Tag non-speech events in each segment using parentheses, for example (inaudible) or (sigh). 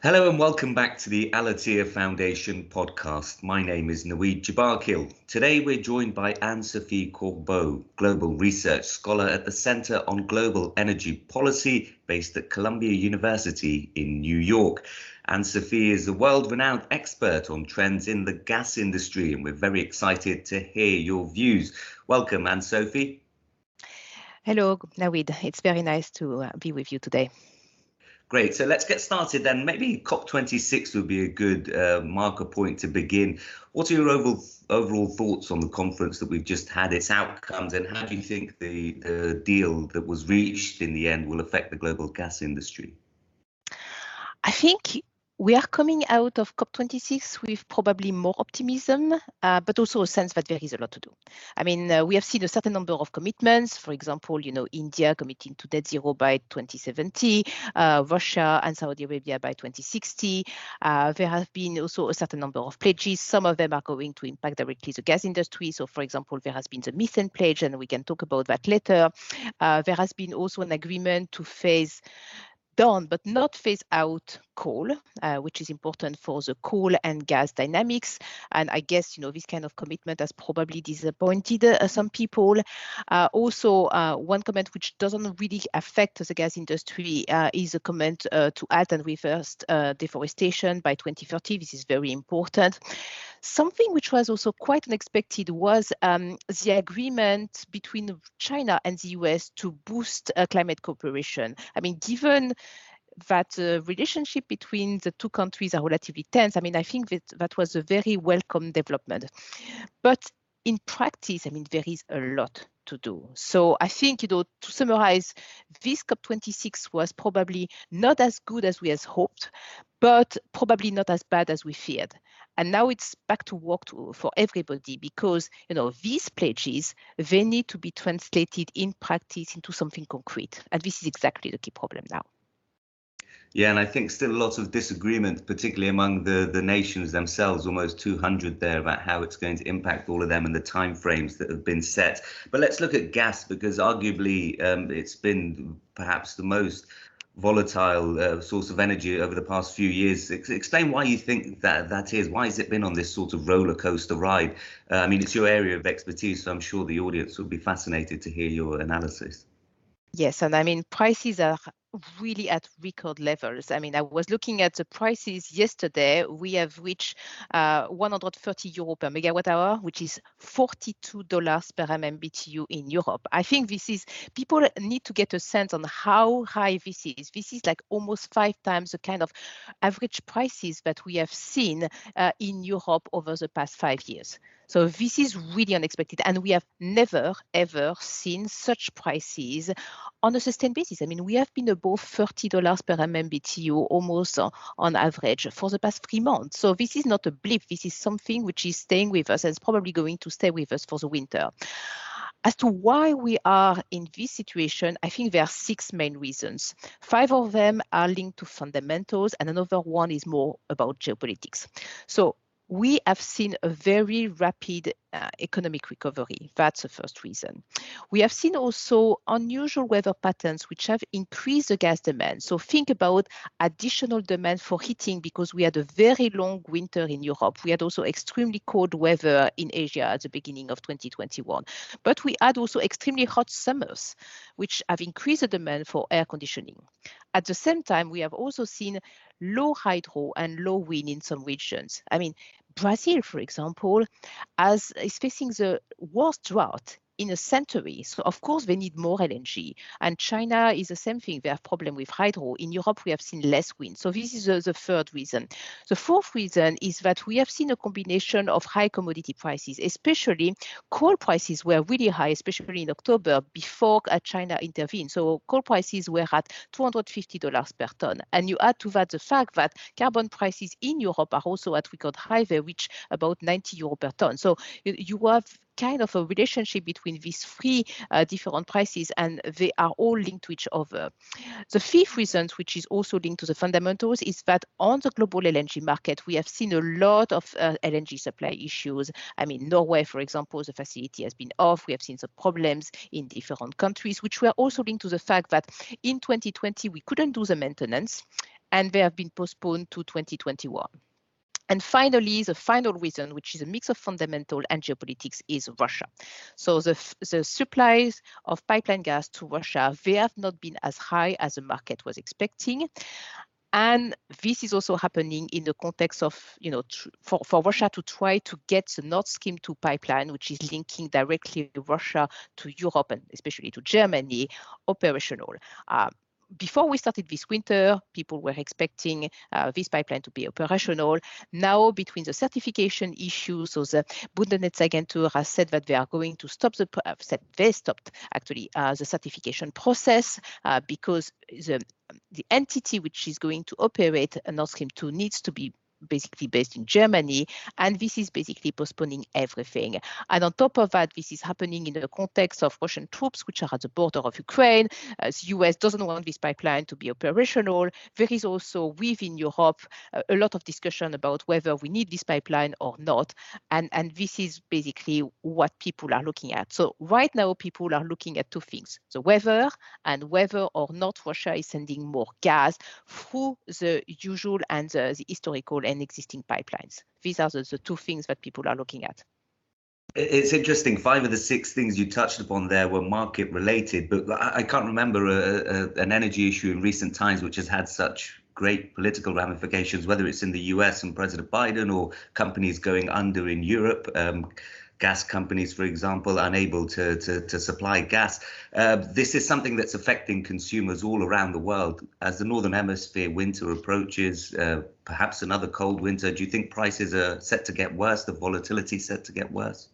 Hello and welcome back to the Al-Attiyah Foundation podcast. My name is Naweed Jabarkhyl. Today we're joined by Anne-Sophie Corbeau, Global Research Scholar at the Center on Global Energy Policy based at Columbia University in New York. Anne-Sophie is a world-renowned expert on trends in the gas industry and we're very excited to hear your views. Welcome, Anne-Sophie. Hello, Naweed. It's very nice to uh, be with you today. Great. So let's get started then. Maybe COP26 would be a good uh, marker point to begin. What are your overall, overall thoughts on the conference that we've just had, its outcomes, and how do you think the, the deal that was reached in the end will affect the global gas industry? I think we are coming out of COP26 with probably more optimism, uh, but also a sense that there is a lot to do. I mean, uh, we have seen a certain number of commitments. For example, you know, India committing to net zero by 2070, uh, Russia and Saudi Arabia by 2060. Uh, there have been also a certain number of pledges. Some of them are going to impact directly the gas industry. So, for example, there has been the methane pledge, and we can talk about that later. Uh, there has been also an agreement to phase down but not phase out coal, uh, which is important for the coal and gas dynamics. And I guess you know this kind of commitment has probably disappointed uh, some people. Uh, also, uh, one comment which doesn't really affect the gas industry uh, is a comment uh, to halt and reverse deforestation by 2030. This is very important. Something which was also quite unexpected was um, the agreement between China and the US to boost climate cooperation. I mean, given that the relationship between the two countries are relatively tense. I mean, I think that that was a very welcome development. But in practice, I mean, there is a lot to do. So I think, you know, to summarize, this COP26 was probably not as good as we had hoped, but probably not as bad as we feared. And now it's back to work to, for everybody because, you know, these pledges, they need to be translated in practice into something concrete. And this is exactly the key problem now. Yeah, and I think still a lot of disagreement, particularly among the, the nations themselves, almost 200 there, about how it's going to impact all of them and the timeframes that have been set. But let's look at gas because arguably um, it's been perhaps the most volatile uh, source of energy over the past few years. Ex- explain why you think that that is. Why has it been on this sort of roller coaster ride? Uh, I mean, it's your area of expertise, so I'm sure the audience would be fascinated to hear your analysis. Yes, and I mean prices are really at record levels. I mean, I was looking at the prices yesterday. We have reached uh, 130 euro per megawatt hour, which is 42 dollars per MMBTU in Europe. I think this is people need to get a sense on how high this is. This is like almost five times the kind of average prices that we have seen uh, in Europe over the past five years. So this is really unexpected, and we have never ever seen such prices on a sustained basis. I mean, we have been above $30 per MMBTU almost on average for the past three months. So this is not a blip. This is something which is staying with us and is probably going to stay with us for the winter. As to why we are in this situation, I think there are six main reasons. Five of them are linked to fundamentals, and another one is more about geopolitics. So we have seen a very rapid uh, economic recovery. That's the first reason. We have seen also unusual weather patterns which have increased the gas demand. So think about additional demand for heating because we had a very long winter in Europe. We had also extremely cold weather in Asia at the beginning of 2021. But we had also extremely hot summers, which have increased the demand for air conditioning. At the same time, we have also seen low hydro and low wind in some regions. I mean, Brazil, for example, as is facing the worst drought in a century. So of course they need more LNG. And China is the same thing. They have problem with hydro. In Europe, we have seen less wind. So this is the, the third reason. The fourth reason is that we have seen a combination of high commodity prices, especially coal prices were really high, especially in October before uh, China intervened. So coal prices were at $250 per ton. And you add to that the fact that carbon prices in Europe are also at record high. They reach about 90 euro per ton. So you, you have kind of a relationship between these three uh, different prices and they are all linked to each other. The fifth reason, which is also linked to the fundamentals, is that on the global LNG market, we have seen a lot of uh, LNG supply issues. I mean, Norway, for example, the facility has been off. We have seen some problems in different countries, which were also linked to the fact that in 2020, we couldn't do the maintenance and they have been postponed to 2021. And finally, the final reason, which is a mix of fundamental and geopolitics, is Russia. So the, the supplies of pipeline gas to Russia, they have not been as high as the market was expecting. And this is also happening in the context of, you know, for, for Russia to try to get the Nord Stream 2 pipeline, which is linking directly Russia to Europe and especially to Germany, operational. Uh, before we started this winter, people were expecting uh, this pipeline to be operational. Now, between the certification issues, so the Bundesnetzagentur has said that they are going to stop the, uh, said they stopped actually uh, the certification process uh, because the the entity which is going to operate Nord Stream 2 needs to be basically based in Germany, and this is basically postponing everything. And on top of that, this is happening in the context of Russian troops which are at the border of Ukraine. As the US doesn't want this pipeline to be operational. There is also within Europe uh, a lot of discussion about whether we need this pipeline or not. And, and this is basically what people are looking at. So right now, people are looking at two things, the weather and whether or not Russia is sending more gas through the usual and the, the historical and existing pipelines. These are the, the two things that people are looking at. It's interesting. Five of the six things you touched upon there were market related, but I can't remember a, a, an energy issue in recent times which has had such great political ramifications, whether it's in the US and President Biden or companies going under in Europe. Um, gas companies, for example, unable to, to, to supply gas. Uh, this is something that's affecting consumers all around the world. As the Northern Hemisphere winter approaches, uh, perhaps another cold winter, do you think prices are set to get worse, the volatility set to get worse?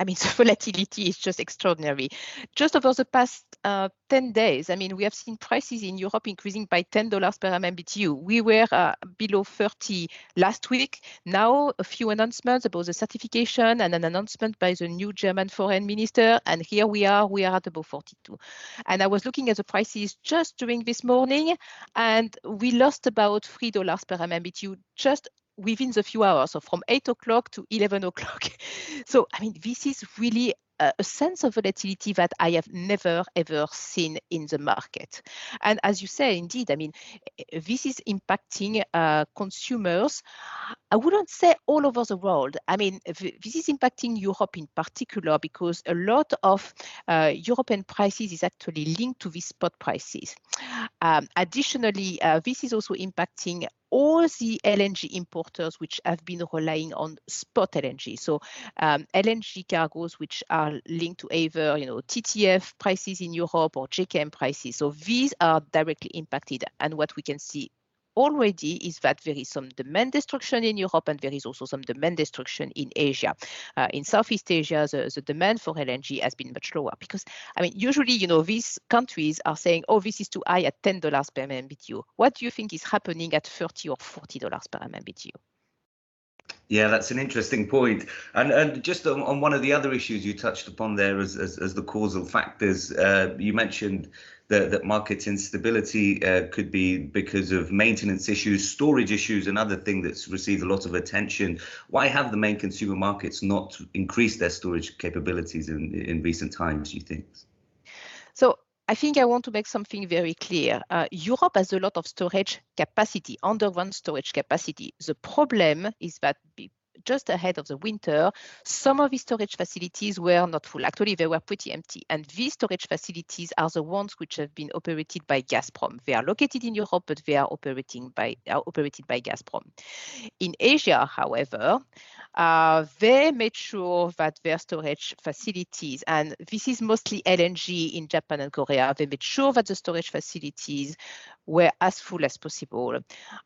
I mean, (laughs) the volatility is just extraordinary. Just over the past uh, 10 days, I mean, we have seen prices in Europe increasing by $10 per MMBTU. We were uh, below 30 last week. Now, a few announcements about the certification and an announcement by the new German foreign minister. And here we are, we are at above 42. And I was looking at the prices just during this morning, and we lost about $3 per MMBTU just within the few hours, so from 8 o'clock to 11 o'clock. (laughs) So, I mean, this is really a sense of volatility that I have never ever seen in the market. And as you say, indeed, I mean, this is impacting uh, consumers. I wouldn't say all over the world. I mean, this is impacting Europe in particular because a lot of uh, European prices is actually linked to these spot prices. Um, additionally, uh, this is also impacting all the LNG importers which have been relying on spot LNG. So um, LNG cargoes which are linked to either you know TTF prices in Europe or JKM prices. So these are directly impacted. And what we can see already is that there is some demand destruction in Europe and there is also some demand destruction in Asia. Uh, in Southeast Asia, the, the demand for LNG has been much lower because, I mean, usually, you know, these countries are saying, oh, this is too high at $10 per MMBTU. What do you think is happening at 30 or $40 per MMBTU? Yeah, that's an interesting point. And and just on, on one of the other issues you touched upon there as as, as the causal factors, uh, you mentioned that, that market instability uh, could be because of maintenance issues, storage issues, another thing that's received a lot of attention. Why have the main consumer markets not increased their storage capabilities in in recent times? You think? I think I want to make something very clear. Uh, Europe has a lot of storage capacity, underground storage capacity. The problem is that just ahead of the winter, some of these storage facilities were not full. Actually, they were pretty empty. And these storage facilities are the ones which have been operated by Gazprom. They are located in Europe, but they are operating by are operated by Gazprom. In Asia, however, uh, they made sure that their storage facilities, and this is mostly LNG in Japan and Korea, they made sure that the storage facilities were as full as possible.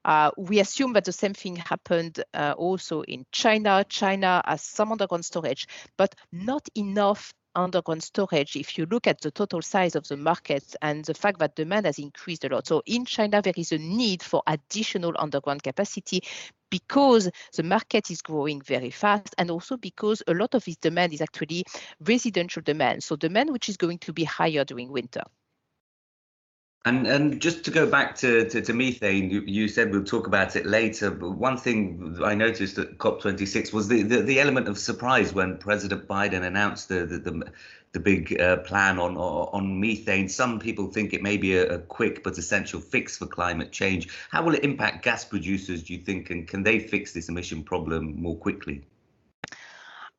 Uh, we assume that the same thing happened uh, also in China. China has some underground storage, but not enough underground storage if you look at the total size of the market and the fact that demand has increased a lot. So in China, there is a need for additional underground capacity because the market is growing very fast and also because a lot of this demand is actually residential demand. So demand which is going to be higher during winter. And and just to go back to, to, to methane, you, you, said we'll talk about it later. But one thing I noticed at COP26 was the, the, the element of surprise when President Biden announced the, the, the the big uh, plan on, on methane. Some people think it may be a, a, quick but essential fix for climate change. How will it impact gas producers, do you think, and can they fix this emission problem more quickly?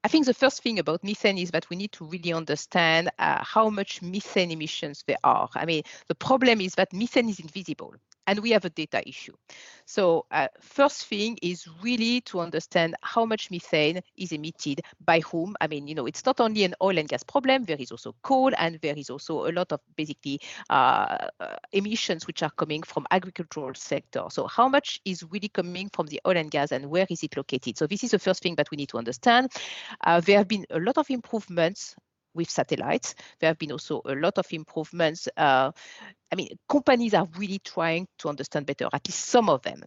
I think the first thing about methane is that we need to really understand uh, how much methane emissions there are. I mean, the problem is that methane is invisible and we have a data issue. So uh, first thing is really to understand how much methane is emitted by whom. I mean, you know, it's not only an oil and gas problem, there is also coal and there is also a lot of basically uh, emissions which are coming from agricultural sector. So how much is really coming from the oil and gas and where is it located? So this is the first thing that we need to understand. Uh, there have been a lot of improvements with satellites. There have been also a lot of improvements. Uh, I mean, companies are really trying to understand better, at least some of them.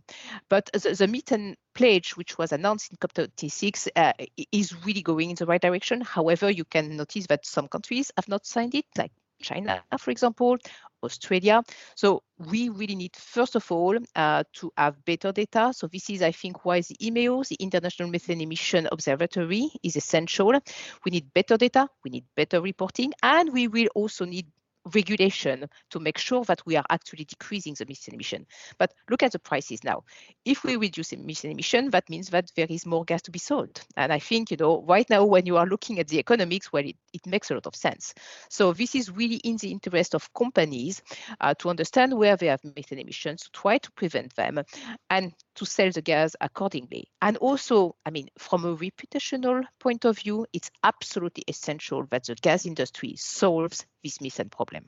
But the, the methane pledge, which was announced in COP26, uh, is really going in the right direction. However, you can notice that some countries have not signed it, like China, for example, Australia. So we really need, first of all, uh, to have better data. So this is, I think, why the IMEO, the International Methane Emission Observatory, is essential. We need better data, we need better reporting, and we will also need regulation to make sure that we are actually decreasing the methane emission. But look at the prices now. If we reduce methane emission, that means that there is more gas to be sold. And I think, you know, right now when you are looking at the economics, well, it, it makes a lot of sense. So this is really in the interest of companies uh, to understand where they have methane emissions, to try to prevent them, and to sell the gas accordingly. And also, I mean, from a reputational point of view, it's absolutely essential that the gas industry solves this methane problem.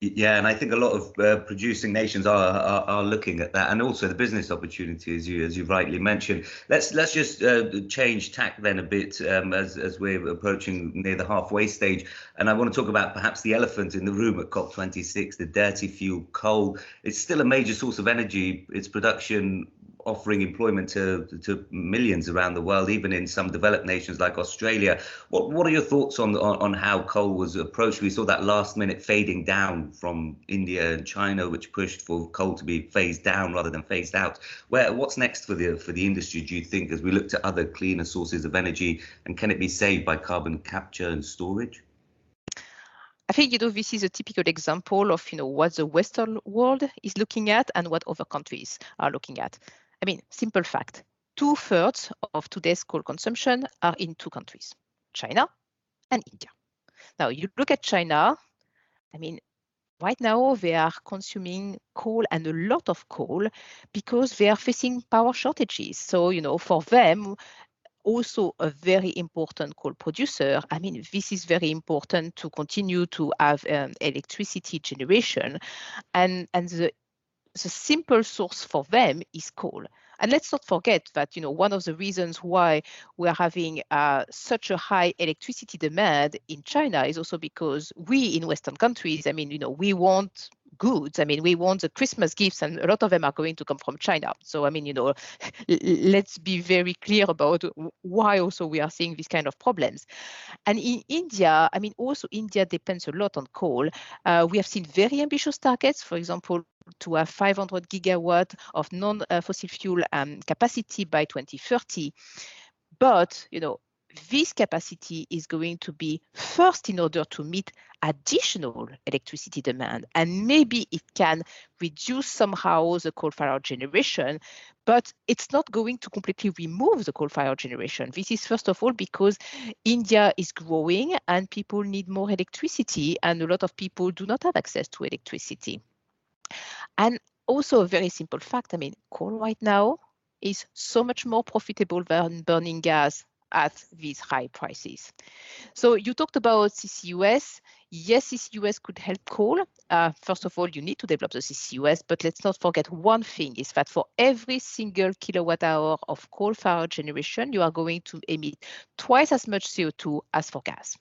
Yeah, and I think a lot of uh, producing nations are, are, are looking at that, and also the business opportunity, as you as you rightly mentioned. Let's let's just uh, change tack then a bit um, as as we're approaching near the halfway stage, and I want to talk about perhaps the elephant in the room at COP26, the dirty fuel coal. It's still a major source of energy. Its production offering employment to, to millions around the world, even in some developed nations like Australia. What what are your thoughts on, on, on how coal was approached? We saw that last minute fading down from India and China, which pushed for coal to be phased down rather than phased out. Where what's next for the for the industry? Do you think as we look to other cleaner sources of energy, and can it be saved by carbon capture and storage? I think you know this is a typical example of you know what the Western world is looking at and what other countries are looking at. I mean, simple fact, two thirds of today's coal consumption are in two countries, China and India. Now you look at China, I mean, right now they are consuming coal and a lot of coal because they are facing power shortages. So, you know, for them, also a very important coal producer. I mean, this is very important to continue to have um, electricity generation. And, and the the simple source for them is coal. And let's not forget that you know one of the reasons why we're having uh, such a high electricity demand in China is also because we in Western countries, I mean, you know, we want goods. I mean, we want the Christmas gifts, and a lot of them are going to come from China. So, I mean, you know, (laughs) let's be very clear about why also we are seeing these kind of problems. And in India, I mean, also India depends a lot on coal. Uh, we have seen very ambitious targets, for example, to have 500 gigawatt of non-fossil fuel um, capacity by 2030. But, you know, this capacity is going to be first in order to meet additional electricity demand. And maybe it can reduce somehow the coal fired generation, but it's not going to completely remove the coal fired generation. This is first of all because India is growing and people need more electricity, and a lot of people do not have access to electricity. And also a very simple fact, I mean, coal right now is so much more profitable than burning gas at these high prices. So you talked about CCUS. Yes, CCUS could help coal. Uh, first of all, you need to develop the CCUS, but let's not forget one thing is that for every single kilowatt hour of coal-fired generation, you are going to emit twice as much CO2 as for gas.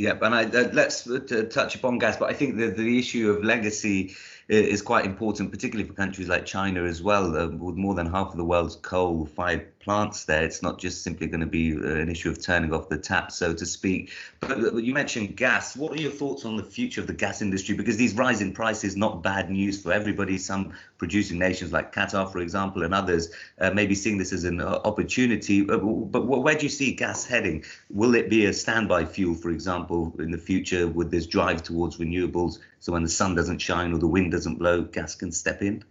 Yeah, and I, uh, let's uh, touch upon gas, but I think the, the issue of legacy is quite important, particularly for countries like China as well, uh, with more than half of the world's coal-fired plants there. It's not just simply going to be uh, an issue of turning off the tap, so to speak. But uh, you mentioned gas. What are your thoughts on the future of the gas industry? Because these rising prices, not bad news for everybody. Some producing nations like Qatar, for example, and others uh, may be seeing this as an uh, opportunity. But, but where do you see gas heading? Will it be a standby fuel, for example, in the future with this drive towards renewables? So when the sun doesn't shine or the wind doesn't blow, gas can step in?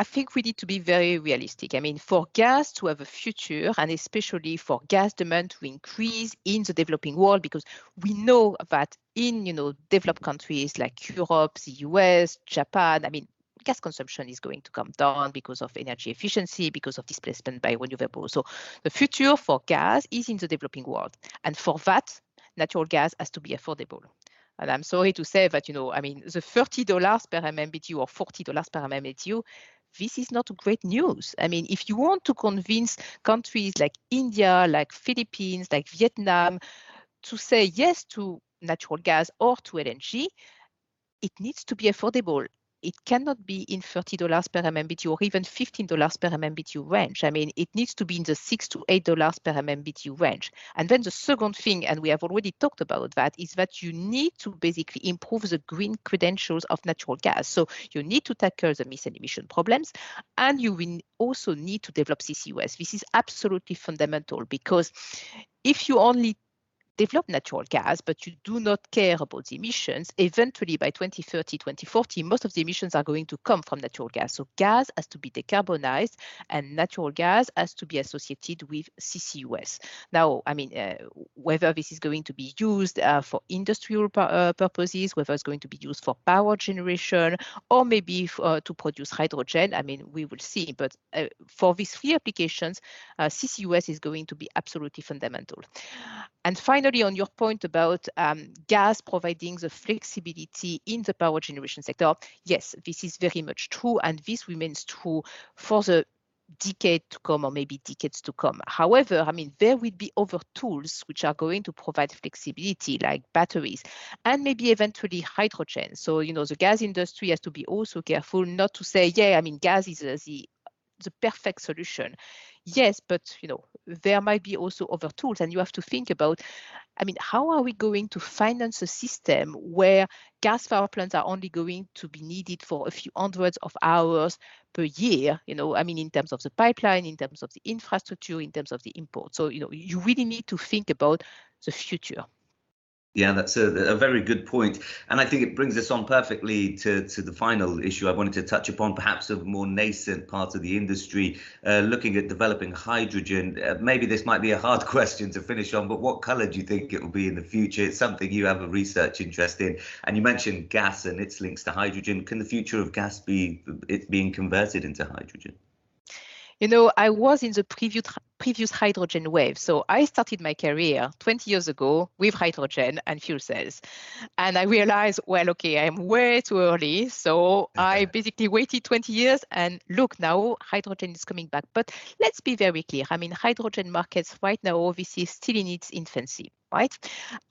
I think we need to be very realistic. I mean, for gas to have a future, and especially for gas demand to increase in the developing world, because we know that in you know developed countries like Europe, the US, Japan, I mean, gas consumption is going to come down because of energy efficiency, because of displacement by renewables. So the future for gas is in the developing world, and for that, natural gas has to be affordable. And I'm sorry to say that, you know, I mean, the $30 per MMBTU or $40 per MMBTU this is not great news. I mean, if you want to convince countries like India, like Philippines, like Vietnam to say yes to natural gas or to LNG, it needs to be affordable it cannot be in $30 per MMBTU or even $15 per MMBTU range. I mean, it needs to be in the six to eight dollars per MMBTU range. And then the second thing, and we have already talked about that, is that you need to basically improve the green credentials of natural gas. So you need to tackle the methane emission problems, and you will also need to develop CCUS. This is absolutely fundamental because if you only develop natural gas, but you do not care about the emissions, eventually by 2030, 2040, most of the emissions are going to come from natural gas. So gas has to be decarbonized and natural gas has to be associated with CCUS. Now, I mean, uh, whether this is going to be used uh, for industrial uh, purposes, whether it's going to be used for power generation, or maybe uh, to produce hydrogen, I mean, we will see. But uh, for these three applications, uh, CCUS is going to be absolutely fundamental. And finally, finally, on your point about um, gas providing the flexibility in the power generation sector, yes, this is very much true, and this remains true for the decade to come or maybe decades to come. However, I mean, there will be other tools which are going to provide flexibility like batteries and maybe eventually hydrogen. So, you know, the gas industry has to be also careful not to say, yeah, I mean, gas is uh, the the perfect solution. Yes, but you know, there might be also other tools and you have to think about i mean how are we going to finance a system where gas power plants are only going to be needed for a few hundreds of hours per year you know i mean in terms of the pipeline in terms of the infrastructure in terms of the import? So you know you really need to think about the future yeah, that's a, a, very good point. And I think it brings us on perfectly to, to the final issue I wanted to touch upon, perhaps a more nascent part of the industry, uh, looking at developing hydrogen. Uh, maybe this might be a hard (laughs) question to finish on, but what colour do you think it will be in the future? It's something you have a research interest in. And you mentioned gas and its links to hydrogen. Can the future of gas be it being converted into hydrogen? You know, I was in the previous previous hydrogen wave. So I started my career 20 years ago with hydrogen and fuel cells. And I realized, well, okay, I'm way too early. So I (laughs) basically waited 20 years and look, now hydrogen is coming back. But let's be very clear. I mean, hydrogen markets right now, obviously, is still in its infancy, right?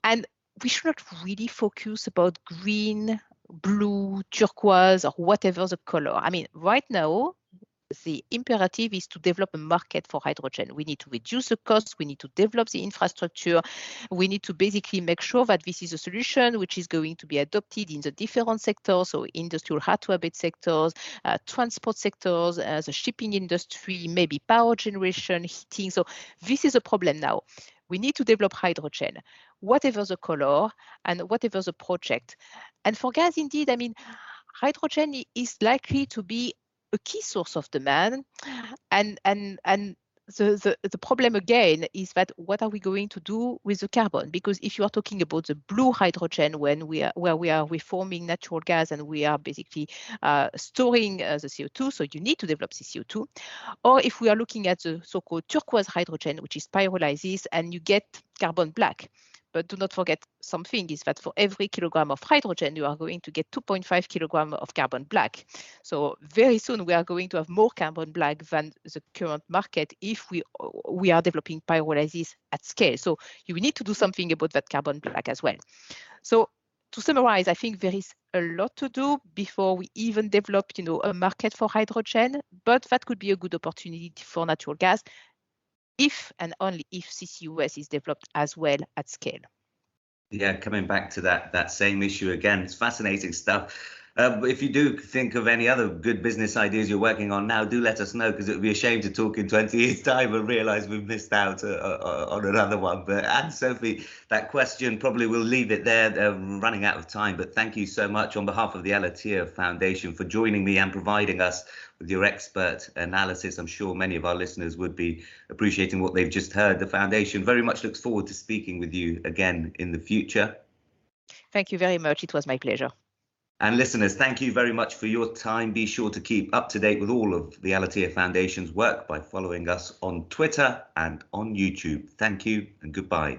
And we should not really focus about green, blue, turquoise, or whatever the color. I mean, right now, the imperative is to develop a market for hydrogen. We need to reduce the cost, we need to develop the infrastructure, we need to basically make sure that this is a solution which is going to be adopted in the different sectors, so industrial hard-to-abate sectors, uh, transport sectors, uh, the shipping industry, maybe power generation, heating. So this is a problem now. We need to develop hydrogen, whatever the color and whatever the project. And for gas, indeed, I mean, hydrogen is likely to be a key source of demand and and and the, the, the problem again is that what are we going to do with the carbon? Because if you are talking about the blue hydrogen, when we are where we are reforming natural gas and we are basically uh, storing uh, the CO2, so you need to develop the CO2. Or if we are looking at the so-called turquoise hydrogen, which is pyrolysis, and you get carbon black. But do not forget something is that for every kilogram of hydrogen, you are going to get 2.5 kilogram of carbon black. So very soon we are going to have more carbon black than the current market if we we are developing pyrolysis at scale. So you need to do something about that carbon black as well. So to summarize, I think there is a lot to do before we even develop, you know, a market for hydrogen, but that could be a good opportunity for natural gas if and only if CCUS is developed as well at scale. Yeah, coming back to that that same issue again, it's fascinating stuff. Uh, if you do think of any other good business ideas you're working on now, do let us know because it would be a shame to talk in 20 years' time and realise we've missed out uh, uh, on another one. But Anne Sophie, that question probably will leave it there. They're running out of time. But thank you so much on behalf of the Al-Attiyah Foundation for joining me and providing us with your expert analysis. I'm sure many of our listeners would be appreciating what they've just heard. The foundation very much looks forward to speaking with you again in the future. Thank you very much. It was my pleasure. And listeners, thank you very much for your time. Be sure to keep up to date with all of the Al-Attiyah Foundation's work by following us on Twitter and on YouTube. Thank you and goodbye.